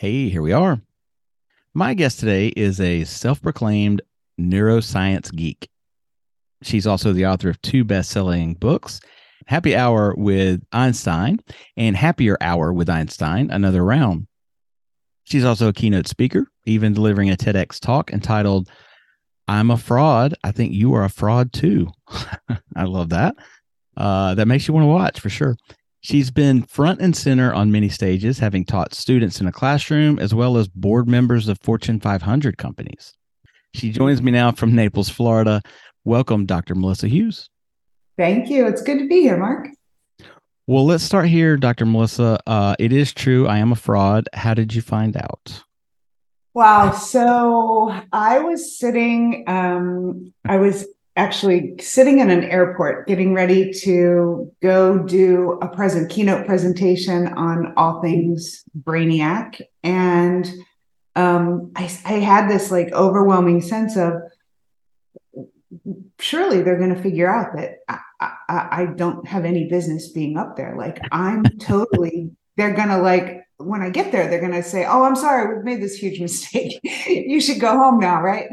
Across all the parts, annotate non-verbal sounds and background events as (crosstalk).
Hey, here we are. My guest today is a self proclaimed neuroscience geek. She's also the author of two best selling books Happy Hour with Einstein and Happier Hour with Einstein, Another Round. She's also a keynote speaker, even delivering a TEDx talk entitled I'm a fraud. I think you are a fraud too. (laughs) I love that. Uh, that makes you want to watch for sure. She's been front and center on many stages, having taught students in a classroom as well as board members of Fortune 500 companies. She joins me now from Naples, Florida. Welcome, Dr. Melissa Hughes. Thank you. It's good to be here, Mark. Well, let's start here, Dr. Melissa. Uh, it is true, I am a fraud. How did you find out? Wow. So I was sitting, um, I was actually sitting in an airport getting ready to go do a present keynote presentation on all things brainiac. And um, I, I had this like overwhelming sense of surely they're going to figure out that I, I, I don't have any business being up there. Like i'm (laughs) totally they're going to like when i get there they're going to say oh i'm sorry we've made this huge (laughs) mistake. You should go home now right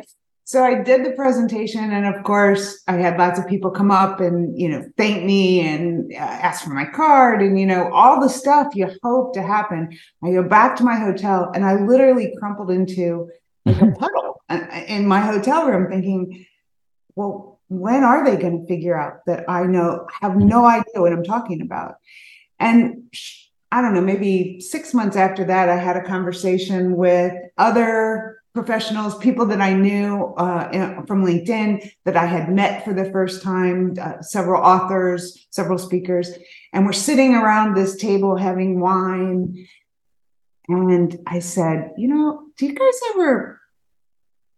so I did the presentation, and of course, I had lots of people come up and you know thank me and uh, ask for my card, and you know all the stuff you hope to happen. I go back to my hotel, and I literally crumpled into like a puddle uh, in my hotel room, thinking, "Well, when are they going to figure out that I know have no idea what I'm talking about?" And I don't know, maybe six months after that, I had a conversation with other professionals, people that I knew uh, from LinkedIn that I had met for the first time, uh, several authors, several speakers, and we're sitting around this table having wine. And I said, you know, do you guys ever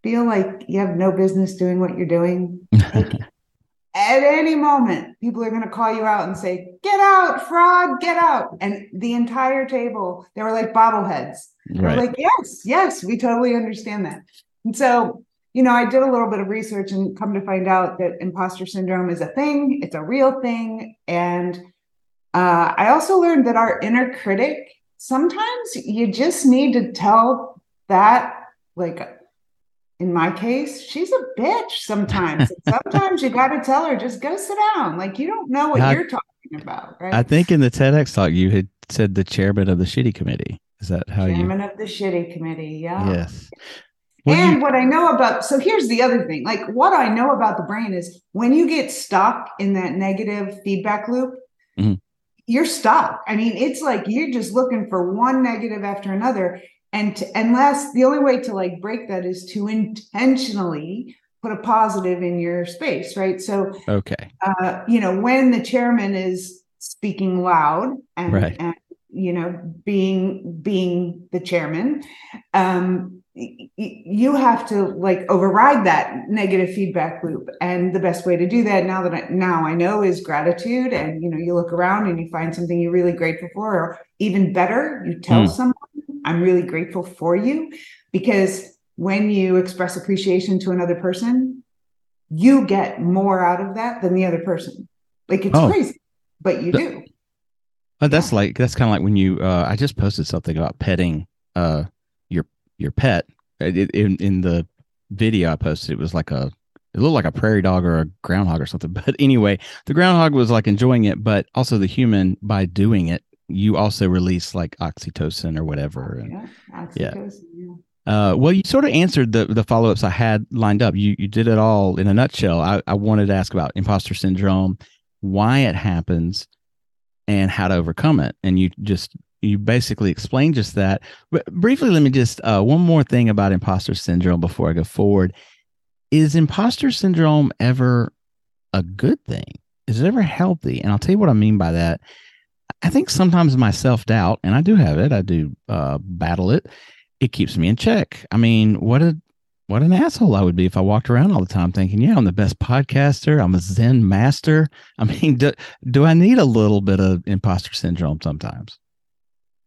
feel like you have no business doing what you're doing? (laughs) at any moment, people are going to call you out and say, Get out, fraud, get out. And the entire table, they were like bobbleheads. Right. Like, yes, yes, we totally understand that. And so, you know, I did a little bit of research and come to find out that imposter syndrome is a thing, it's a real thing. And uh, I also learned that our inner critic, sometimes you just need to tell that, like, in my case, she's a bitch sometimes. sometimes you got to tell her, just go sit down. Like, you don't know what I, you're talking about, right? I think in the TEDx talk, you had said the chairman of the shitty committee. Is that how chairman you? Chairman of the shitty committee. Yeah. Yes. and you... what I know about, so here's the other thing like, what I know about the brain is when you get stuck in that negative feedback loop, mm-hmm. you're stuck. I mean, it's like you're just looking for one negative after another. And to, unless the only way to like break that is to intentionally put a positive in your space, right? So, okay, uh, you know, when the chairman is speaking loud and, right. and you know being being the chairman um you have to like override that negative feedback loop and the best way to do that now that I, now I know is gratitude and you know you look around and you find something you're really grateful for or even better you tell mm. someone I'm really grateful for you because when you express appreciation to another person you get more out of that than the other person like it's oh. crazy but you do uh, that's yeah. like that's kind of like when you. Uh, I just posted something about petting uh your your pet. In in the video I posted, it was like a it looked like a prairie dog or a groundhog or something. (laughs) But anyway, the groundhog was like enjoying it, but also the human by doing it, you also release like oxytocin or whatever. Yeah, oxytocin. Yeah. Uh, well, you sort of answered the the follow ups I had lined up. You you did it all in a nutshell. I, I wanted to ask about imposter syndrome, why it happens, and how to overcome it. And you just you basically explained just that. But briefly, let me just uh, one more thing about imposter syndrome before I go forward. Is imposter syndrome ever a good thing? Is it ever healthy? And I'll tell you what I mean by that. I think sometimes my self doubt, and I do have it, I do uh, battle it. It keeps me in check. I mean, what a what an asshole I would be if I walked around all the time thinking, yeah, I'm the best podcaster. I'm a Zen master. I mean, do, do I need a little bit of imposter syndrome sometimes?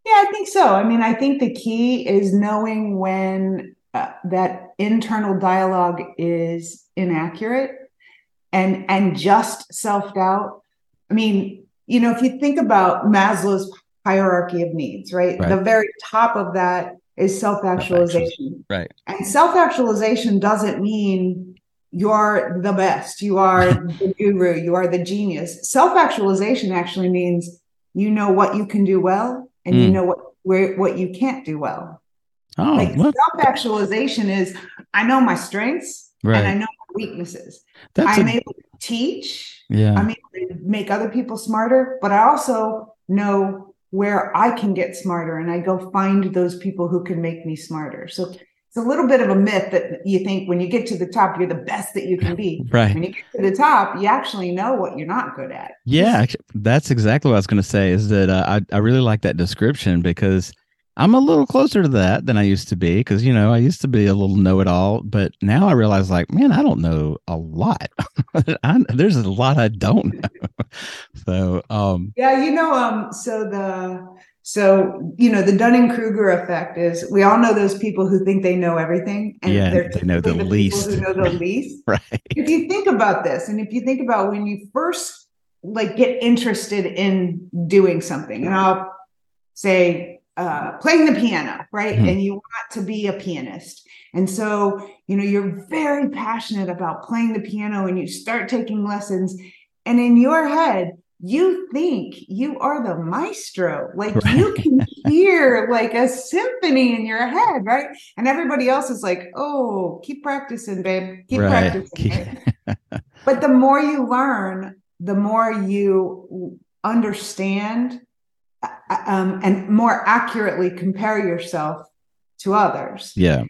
Yeah, I think so. I mean, I think the key is knowing when uh, that internal dialogue is inaccurate and and just self-doubt. I mean, you know, if you think about Maslow's hierarchy of needs, right? right. The very top of that is self-actualization. Right. And self-actualization doesn't mean you're the best, you are (laughs) the guru, you are the genius. Self-actualization actually means you know what you can do well and mm. you hmm. know what where what you can't do well. Oh, like self-actualization is I know my strengths right. and I know my weaknesses. That's I'm a, able to teach. Yeah. I mean, make other people smarter, but I also know where I can get smarter and I go find those people who can make me smarter. So it's a little bit of a myth that you think when you get to the top, you're the best that you can be. (laughs) Right. When you get to the top, you actually know what you're not good at. Yeah, that's exactly what I was going to say. Is that uh, I I really like that description because I'm a little closer to that than I used to be because you know I used to be a little know-it-all, but now I realize like, man, I don't know a lot. (laughs) I, there's a lot I don't know. (laughs) so, um, yeah, you know, um, so the so you know the Dunning Kruger effect is we all know those people who think they know everything, and yeah, they're they know the, the least. Who know the (laughs) least, right? If you think about this, and if you think about when you first like get interested in doing something, and I'll say uh, playing the piano, right? Mm-hmm. And you want to be a pianist. And so, you know, you're very passionate about playing the piano and you start taking lessons. And in your head, you think you are the maestro. Like right. you can (laughs) hear like a symphony in your head, right? And everybody else is like, oh, keep practicing, babe. Keep right. practicing. (laughs) but the more you learn, the more you understand um, and more accurately compare yourself to others. Yeah.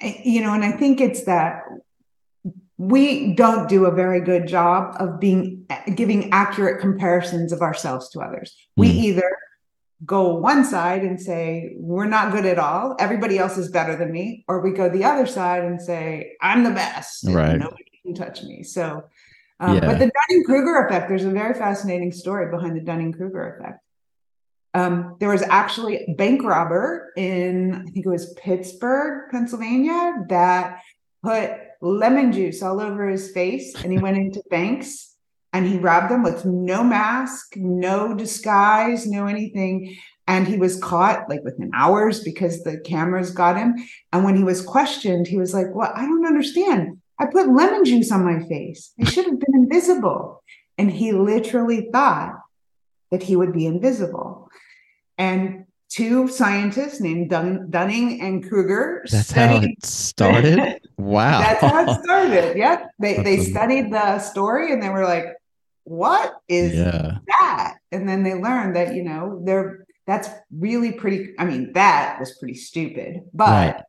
You know, and I think it's that we don't do a very good job of being giving accurate comparisons of ourselves to others. Mm. We either go one side and say we're not good at all everybody else is better than me or we go the other side and say i'm the best right nobody can touch me so um, yeah. but the dunning-kruger effect there's a very fascinating story behind the dunning-kruger effect um, there was actually a bank robber in, I think it was Pittsburgh, Pennsylvania, that put lemon juice all over his face and he went into banks and he robbed them with no mask, no disguise, no anything. And he was caught like within hours because the cameras got him. And when he was questioned, he was like, Well, I don't understand. I put lemon juice on my face. I should have been invisible. And he literally thought that he would be invisible. And two scientists named Dun- Dunning and Kruger. That's studied- how it started. (laughs) wow, that's how it started. Yep, they that's they studied the story and they were like, "What is yeah. that?" And then they learned that you know they're that's really pretty. I mean, that was pretty stupid, but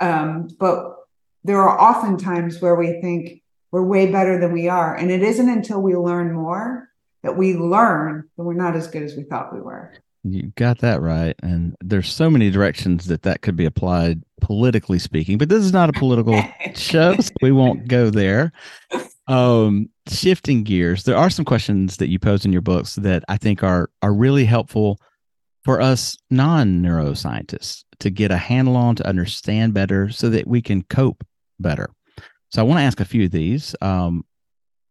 right. um, but there are often times where we think we're way better than we are, and it isn't until we learn more that we learn that we're not as good as we thought we were. You got that right. And there's so many directions that that could be applied politically speaking, but this is not a political (laughs) show, so we won't go there. Um, shifting gears, there are some questions that you pose in your books that I think are are really helpful for us non-neuroscientists to get a handle on to understand better so that we can cope better. So I want to ask a few of these. Um,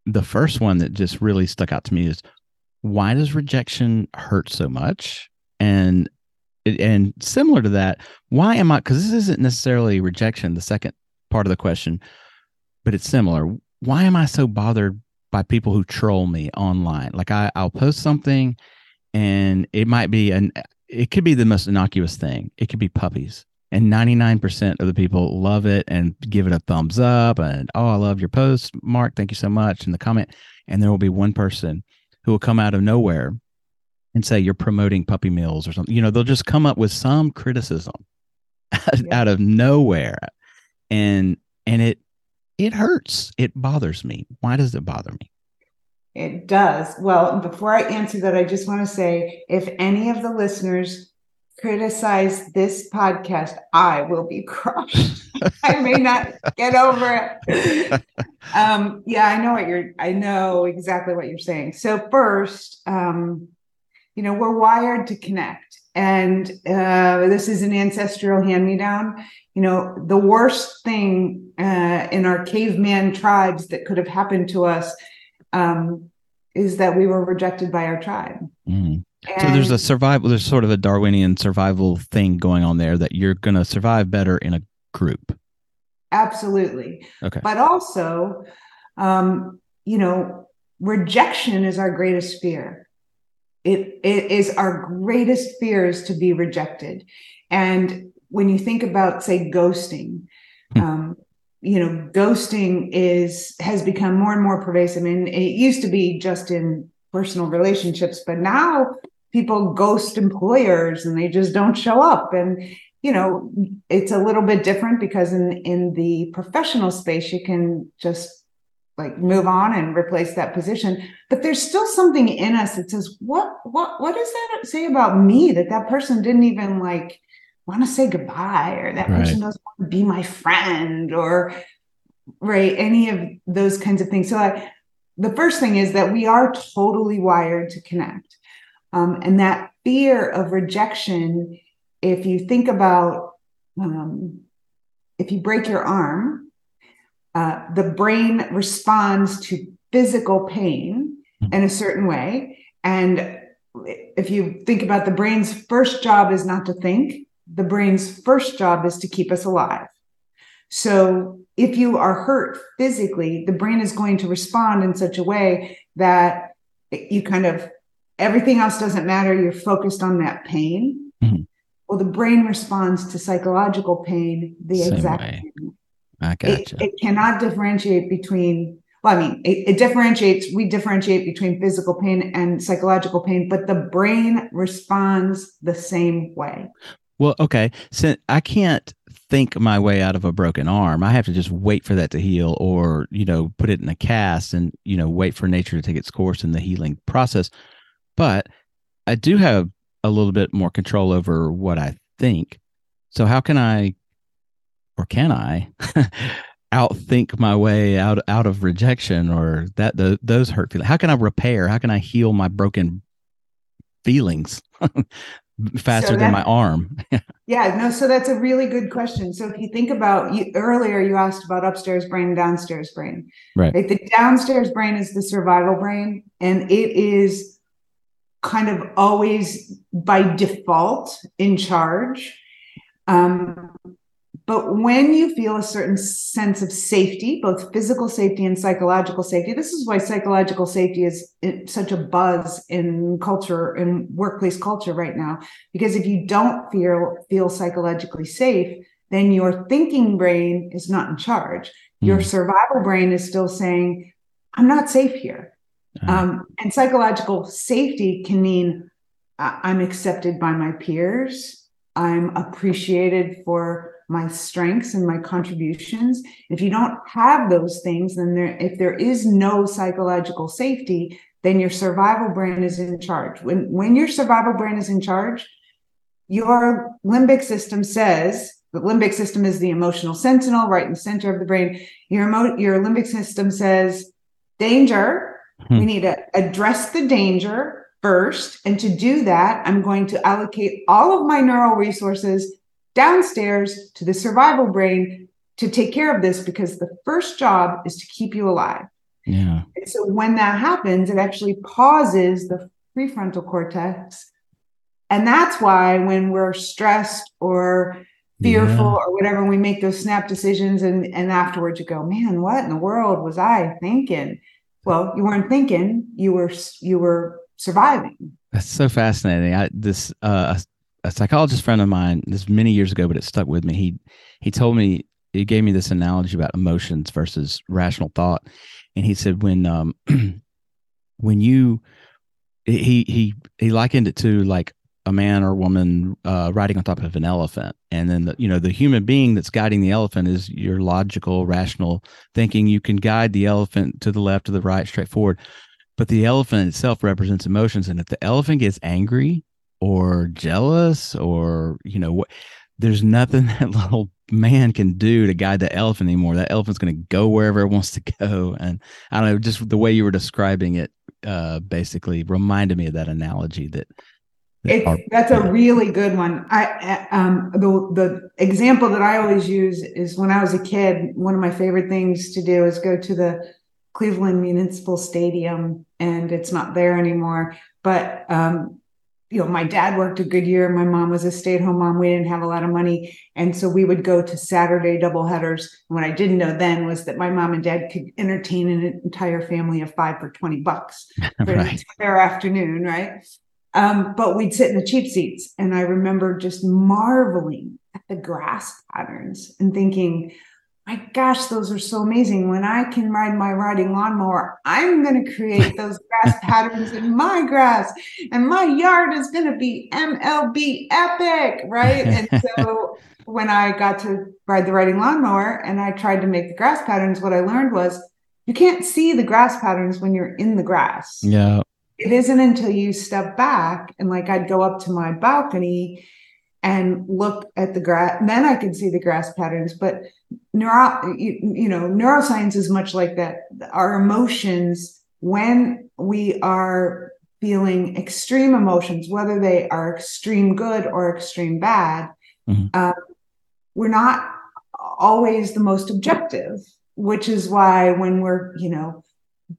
the first one that just really stuck out to me is why does rejection hurt so much? And and similar to that, why am I? Because this isn't necessarily rejection, the second part of the question, but it's similar. Why am I so bothered by people who troll me online? Like I, I'll post something, and it might be an, it could be the most innocuous thing. It could be puppies, and 99% of the people love it and give it a thumbs up and oh i love your post mark thank you so much in the comment and there will be one person who will come out of nowhere and say you're promoting puppy mills or something. You know, they'll just come up with some criticism (laughs) yeah. out of nowhere. And and it it hurts. It bothers me. Why does it bother me? It does. Well, before I answer that, I just want to say if any of the listeners criticize this podcast, I will be crushed. I may not get over it. (laughs) Um, yeah, I know what you're, I know exactly what you're saying. So, first, um, you know, we're wired to connect. And uh, this is an ancestral hand me down. You know, the worst thing uh, in our caveman tribes that could have happened to us um, is that we were rejected by our tribe. Mm. So there's a survival, there's sort of a Darwinian survival thing going on there that you're going to survive better in a group. Absolutely. Okay. But also, um, you know, rejection is our greatest fear. It, it is our greatest fear is to be rejected. And when you think about, say, ghosting, hmm. um, you know, ghosting is has become more and more pervasive. I mean, it used to be just in personal relationships, but now people ghost employers and they just don't show up. And you know, it's a little bit different because in in the professional space, you can just like move on and replace that position. But there's still something in us that says, what what what does that say about me that that person didn't even like want to say goodbye or that right. person doesn't want to be my friend or right any of those kinds of things so I, the first thing is that we are totally wired to connect um, and that fear of rejection if you think about um, if you break your arm uh, the brain responds to physical pain hmm. in a certain way and if you think about the brain's first job is not to think the brain's first job is to keep us alive. So if you are hurt physically, the brain is going to respond in such a way that you kind of everything else doesn't matter. You're focused on that pain. Mm-hmm. Well, the brain responds to psychological pain the Same exact way. I gotcha. It, it, cannot differentiate between. Well, I mean, it, it differentiates. We differentiate between physical pain and psychological pain, but the brain responds the same way. Well, okay. So I can't think my way out of a broken arm. I have to just wait for that to heal or, you know, put it in a cast and, you know, wait for nature to take its course in the healing process. But I do have a little bit more control over what I think. So how can I or can I (laughs) outthink my way out out of rejection or that the, those hurt feelings? How can I repair? How can I heal my broken feelings (laughs) faster so than my arm. (laughs) yeah, no, so that's a really good question. So if you think about you earlier, you asked about upstairs brain, downstairs brain. Right. right. The downstairs brain is the survival brain, and it is kind of always by default in charge. Um, but when you feel a certain sense of safety, both physical safety and psychological safety, this is why psychological safety is such a buzz in culture, in workplace culture right now. Because if you don't feel feel psychologically safe, then your thinking brain is not in charge. Mm. Your survival brain is still saying, "I'm not safe here." Uh-huh. Um, and psychological safety can mean I'm accepted by my peers. I'm appreciated for my strengths and my contributions. If you don't have those things, then there, if there is no psychological safety, then your survival brain is in charge. When when your survival brain is in charge, your limbic system says the limbic system is the emotional sentinel right in the center of the brain. Your emo- your limbic system says danger. Hmm. We need to address the danger first, and to do that, I'm going to allocate all of my neural resources downstairs to the survival brain to take care of this because the first job is to keep you alive. Yeah. And so when that happens, it actually pauses the prefrontal cortex. And that's why when we're stressed or fearful yeah. or whatever, we make those snap decisions and, and afterwards you go, man, what in the world was I thinking? Well, you weren't thinking, you were you were surviving. That's so fascinating. I this uh a psychologist friend of mine this many years ago, but it stuck with me. He he told me he gave me this analogy about emotions versus rational thought, and he said when um (clears throat) when you he he he likened it to like a man or woman uh, riding on top of an elephant, and then the, you know the human being that's guiding the elephant is your logical, rational thinking. You can guide the elephant to the left, to the right, straight forward. but the elephant itself represents emotions. And if the elephant gets angry or jealous or, you know, what, there's nothing (laughs) that little man can do to guide the elephant anymore. That elephant's going to go wherever it wants to go. And I don't know, just the way you were describing it, uh, basically reminded me of that analogy that. That that's a really good one. I um the the example that I always use is when I was a kid. One of my favorite things to do is go to the Cleveland Municipal Stadium, and it's not there anymore. But um, you know, my dad worked a Goodyear. My mom was a stay at home mom. We didn't have a lot of money. And so we would go to Saturday doubleheaders. And what I didn't know then was that my mom and dad could entertain an entire family of five for 20 bucks (laughs) for right. an entire afternoon. Right. Um, but we'd sit in the cheap seats. And I remember just marveling at the grass patterns and thinking, my gosh, those are so amazing. When I can ride my riding lawnmower, I'm going to create (laughs) those grass patterns in my grass, and my yard is going to be MLB epic, right? (laughs) And so when I got to ride the riding lawnmower and I tried to make the grass patterns, what I learned was you can't see the grass patterns when you're in the grass. Yeah. It isn't until you step back and like I'd go up to my balcony and look at the grass, then I can see the grass patterns. But neuro, you, you know, neuroscience is much like that. Our emotions, when we are feeling extreme emotions, whether they are extreme good or extreme bad, mm-hmm. uh, we're not always the most objective, which is why when we're, you know,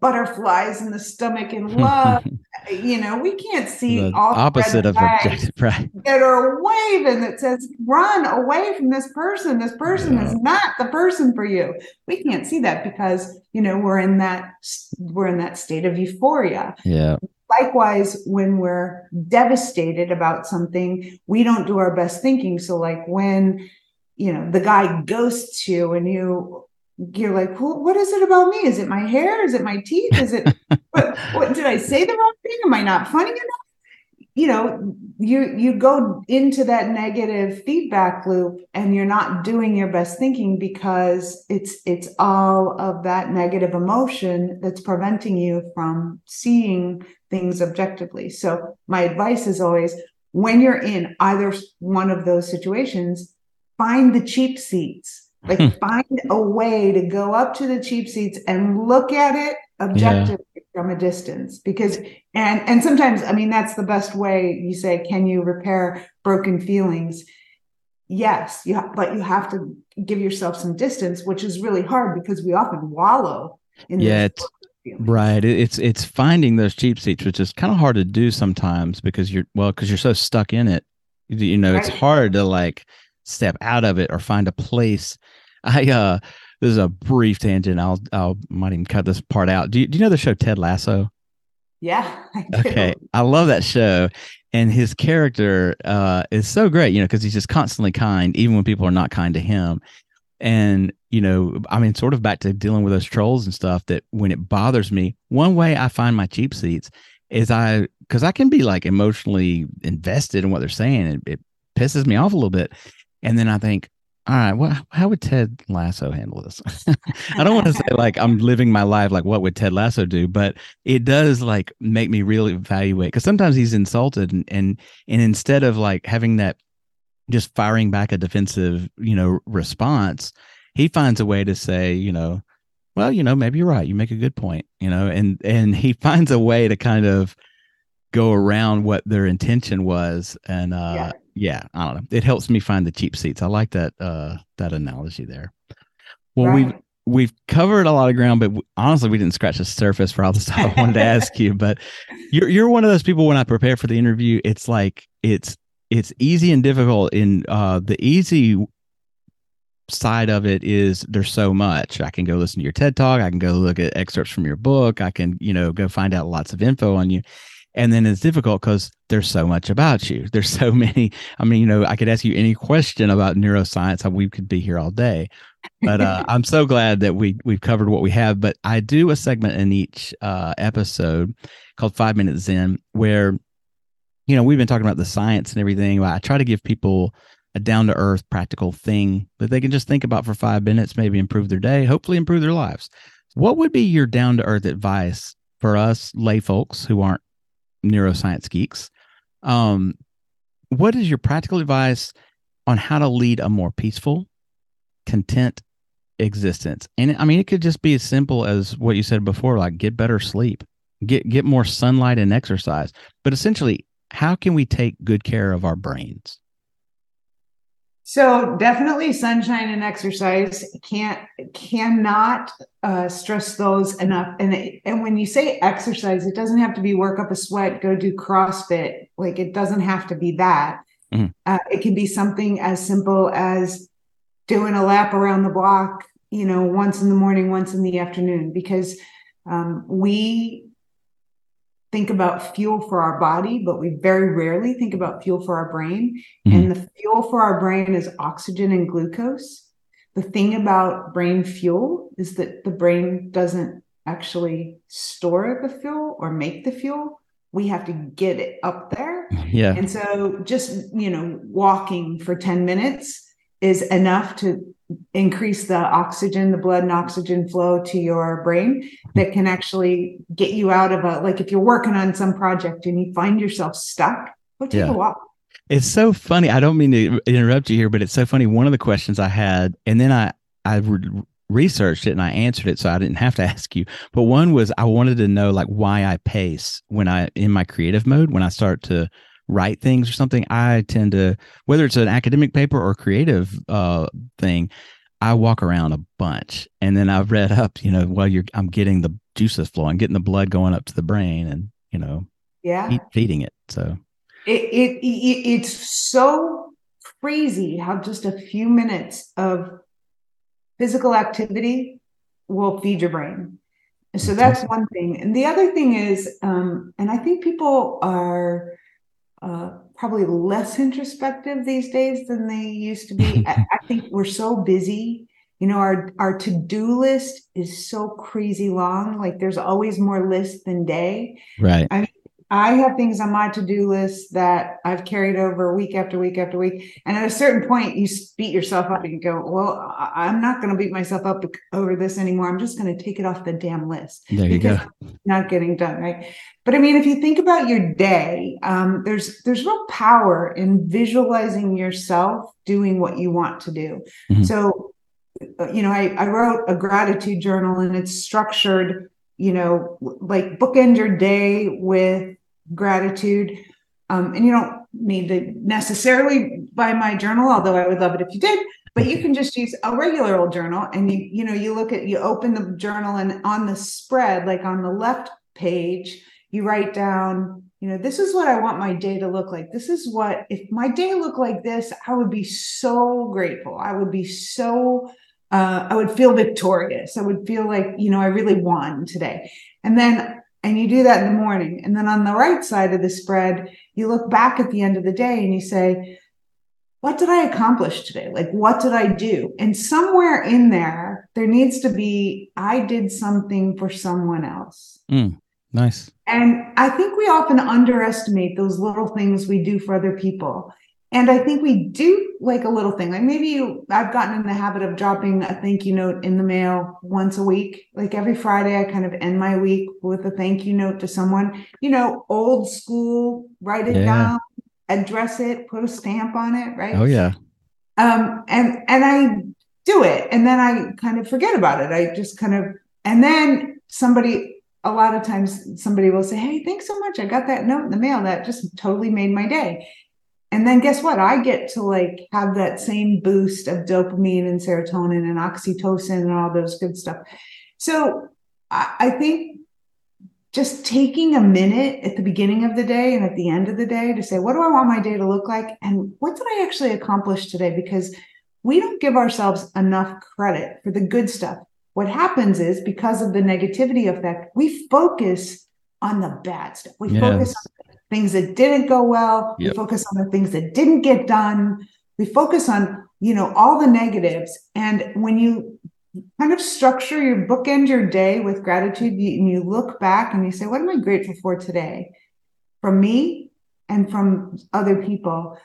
butterflies in the stomach and (laughs) love. you know, we can't see the all opposite of objective, (laughs) right? That are waving that says, run away from this person. This person yeah. is not the person for you. We can't see that because, you know, we're in that we're in that state of euphoria. Yeah. Likewise, when we're devastated about something, we don't do our best thinking. So, like when you know the guy ghosts you and you you're like, well, what is it about me? Is it my hair? Is it my teeth? Is it (laughs) what, what did I say the wrong thing? Am I not funny enough? You know, you you go into that negative feedback loop and you're not doing your best thinking because it's it's all of that negative emotion that's preventing you from seeing things objectively. So my advice is always when you're in either one of those situations, find the cheap seats like hmm. find a way to go up to the cheap seats and look at it objectively yeah. from a distance because and and sometimes i mean that's the best way you say can you repair broken feelings yes you ha- but you have to give yourself some distance which is really hard because we often wallow in yeah right it's it's finding those cheap seats which is kind of hard to do sometimes because you're well because you're so stuck in it you know right. it's hard to like step out of it or find a place. I uh this is a brief tangent. I'll I'll might even cut this part out. Do you, do you know the show Ted Lasso? Yeah. I okay. I love that show. And his character uh is so great, you know, because he's just constantly kind, even when people are not kind to him. And, you know, I mean, sort of back to dealing with those trolls and stuff that when it bothers me, one way I find my cheap seats is I because I can be like emotionally invested in what they're saying. It, it pisses me off a little bit. And then I think, all right, well, how would Ted Lasso handle this? (laughs) I don't want to say like I'm living my life like what would Ted Lasso do, but it does like make me really evaluate because sometimes he's insulted and, and and instead of like having that just firing back a defensive, you know, response, he finds a way to say, you know, well, you know, maybe you're right. You make a good point, you know, and and he (laughs) finds a way to kind of go around what their intention was and uh yeah. Yeah. i don't know it helps me find the cheap seats i like that uh that analogy there well right. we've we've covered a lot of ground but honestly we didn't scratch the surface for all the stuff i wanted to ask you (laughs) but you're you're one of those people when i prepare for the interview it's like it's it's easy and difficult in uh the easy side of it is there's so much i can go listen to your ted talk i can go look at excerpts from your book i can you know go find out lots of info on you and then it's difficult because there's so much about you. There's so many i mean you know i could ask you any question about neuroscience we could be here all day. But uh, (laughs) i'm so glad that we we've covered what we have. But i do a segment in each uh, episode called five minutes zen where you know we've been talking about the science and everything. I try to give people a down to earth practical thing that they can just think about for five minutes maybe improve their day hopefully improve their lives. What would be your down to earth advice for us lay folks who aren't neuroscience geeks. Um, what is your practical advice on how to lead a more peaceful, content existence? And I mean, it could just be as simple as what you said before, like get better sleep, get get more sunlight and exercise. But essentially, how can we take good care of our brains? So definitely sunshine and exercise can't cannot uh, stress those enough. And it, and when you say exercise, it doesn't have to be work up a sweat, go do CrossFit. Like it doesn't have to be that. Mm-hmm. Uh, it can be something as simple as doing a lap around the block, you know, once in the morning, once in the afternoon, because um, we think about fuel for our body, but we very rarely think about fuel for our brain. Mm-hmm. And the fuel for our brain is oxygen and glucose. The thing about brain fuel is that the brain doesn't actually store the fuel or make the fuel. We have to get it up there. Yeah. And so just, you know, walking for 10 minutes is enough to increase the oxygen, the blood and oxygen flow to your brain that can actually get you out of a like if you're working on some project and you find yourself stuck, go take yeah. a walk. It's so funny. I don't mean to interrupt you here, but it's so funny. One of the questions I had, and then I I re- researched it and I answered it, so I didn't (laughs) have to ask you. But one was I wanted to know like why I pace when I in my creative mode when I start to write things or something, I tend to, whether it's an academic paper or creative uh, thing, I walk around a bunch. And then I've read up, you know, well, you're, I'm getting the juices flowing, getting the blood going up to the brain and, you know, yeah, eat, feeding it. So it, it, it, it's so crazy how just a few minutes of physical activity will feed your brain. So that's one thing. And the other thing is, um, and I think people are, uh, probably less introspective these days than they used to be. (laughs) I, I, think we're so busy. You know, our our to do list is so crazy long. Like there's always more list than day. Right. I mean, I have things on my to-do list that I've carried over week after week after week. And at a certain point, you beat yourself up and go, well, I'm not going to beat myself up over this anymore. I'm just going to take it off the damn list. There you go. not getting done. Right. But I mean, if you think about your day, um, there's, there's real power in visualizing yourself doing what you want to do. Mm-hmm. So, uh, you know, I, I wrote a gratitude journal and it's structured you know, like bookend your day with gratitude. Um, and you don't need to necessarily buy my journal, although I would love it if you did. But you can just use a regular old journal, and you you know you look at you open the journal, and on the spread, like on the left page, you write down you know this is what i want my day to look like this is what if my day looked like this i would be so grateful i would be so uh, I would feel victorious. I would feel like, you know, I really won today. And then, and you do that in the morning. And then on the right side of the spread, you look back at the end of the day and you say, what did I accomplish today? Like, what did I do? And somewhere in there, there needs to be, I did something for someone else. Mm, nice. And I think we often underestimate those little things we do for other people. And I think we do like a little thing. Like maybe you, I've gotten in the habit of dropping a thank you note in the mail once a week. Like every Friday, I kind of end my week with a thank you note to someone, you know, old school, write it yeah. down, address it, put a stamp on it, right? Oh yeah. Um, and and I do it and then I kind of forget about it. I just kind of and then somebody a lot of times somebody will say, Hey, thanks so much. I got that note in the mail. That just totally made my day and then guess what? I get to like have that same boost of dopamine and serotonin and oxytocin and all those good stuff. So i, I think just taking a minute at the beginning of the day and at the end of the day to say what do i want my day to look like? And what did i actually accomplish today? Because we don't give ourselves enough credit for the good stuff. What happens is because of the negativity effect we focus on the bad stuff. We yes. focus on things that didn't go well. Yep. We focus on the things that didn't get done. We focus on, you know, all the negatives. And when you kind of structure your bookend your day with gratitude and you look back and you say, what am I grateful for today? From me and from other people.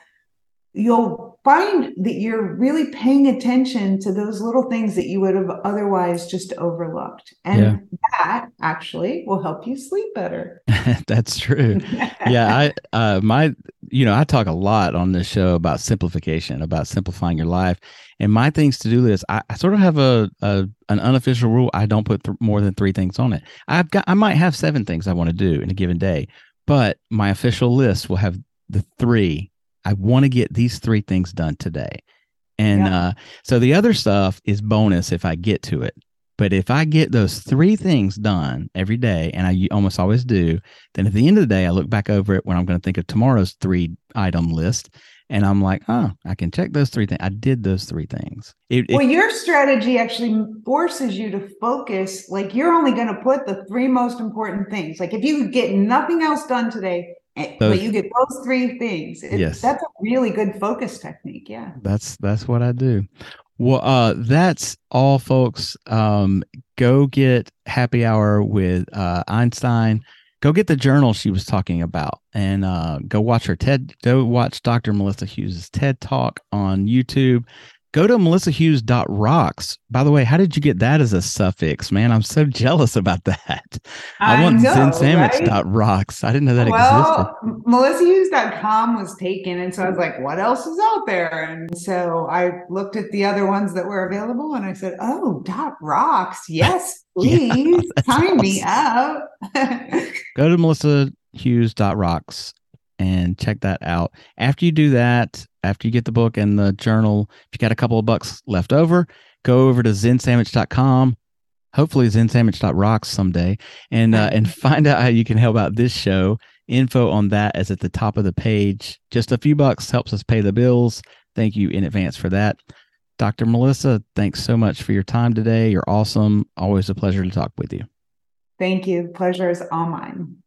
you'll find that you're really paying attention to those little things that you would have otherwise just overlooked. And yeah. that actually will help you sleep better. (laughs) That's true. yeah. I, uh, my, you know, I talk a lot on this show about simplification, about simplifying your life. And my things to do list, I, I sort of have a, a, an unofficial rule. I don't put th- more than three things on it. I've got, I might have seven things I want to do in a given day, but my official list will have the three I want to get these three things done today. And yeah. uh, so the other stuff is bonus if I get to it. But if I get those three things done every day, and I almost always do, then at the end of the day, I look back over it when I'm going to think of tomorrow's three item list. And I'm like, oh, I can check those three things. I did those three things. It, well, it, your strategy actually forces you to focus. Like you're only going to put the three most important things. Like if you get nothing else done today, those, but you get those three things. It, yes, that's a really good focus technique. Yeah, that's that's what I do. Well, uh, that's all, folks. Um, go get happy hour with uh, Einstein. Go get the journal she was talking about, and uh, go watch her TED. Go watch Dr. Melissa Hughes' TED Talk on YouTube go to melissahughes.rocks. By the way, how did you get that as a suffix, man? I'm so jealous about (laughs) that. I, I want zensammich.rocks. Right? I didn't know that existed. well, existed. melissahughes.com was taken. And so I was like, what else is out there? And so I looked at the other ones that were available and I said, oh, dot rocks. (laughs) Yes, please yeah, sign awesome. me up. (laughs) go to melissahughes.rocks and check that out. After you do that, after you get the book and the journal, if you got a couple of bucks left over, go over to zensammich.com. Hopefully zensammich.rocks someday and uh, and (laughs) find out how you can help out this show. Info on that is at the top of the page. Just a few bucks helps us pay the bills. Thank you in advance for that. Dr. Melissa, thanks so much for your time today. You're awesome. Always a pleasure to talk with you. Thank you. Pleasure is all mine.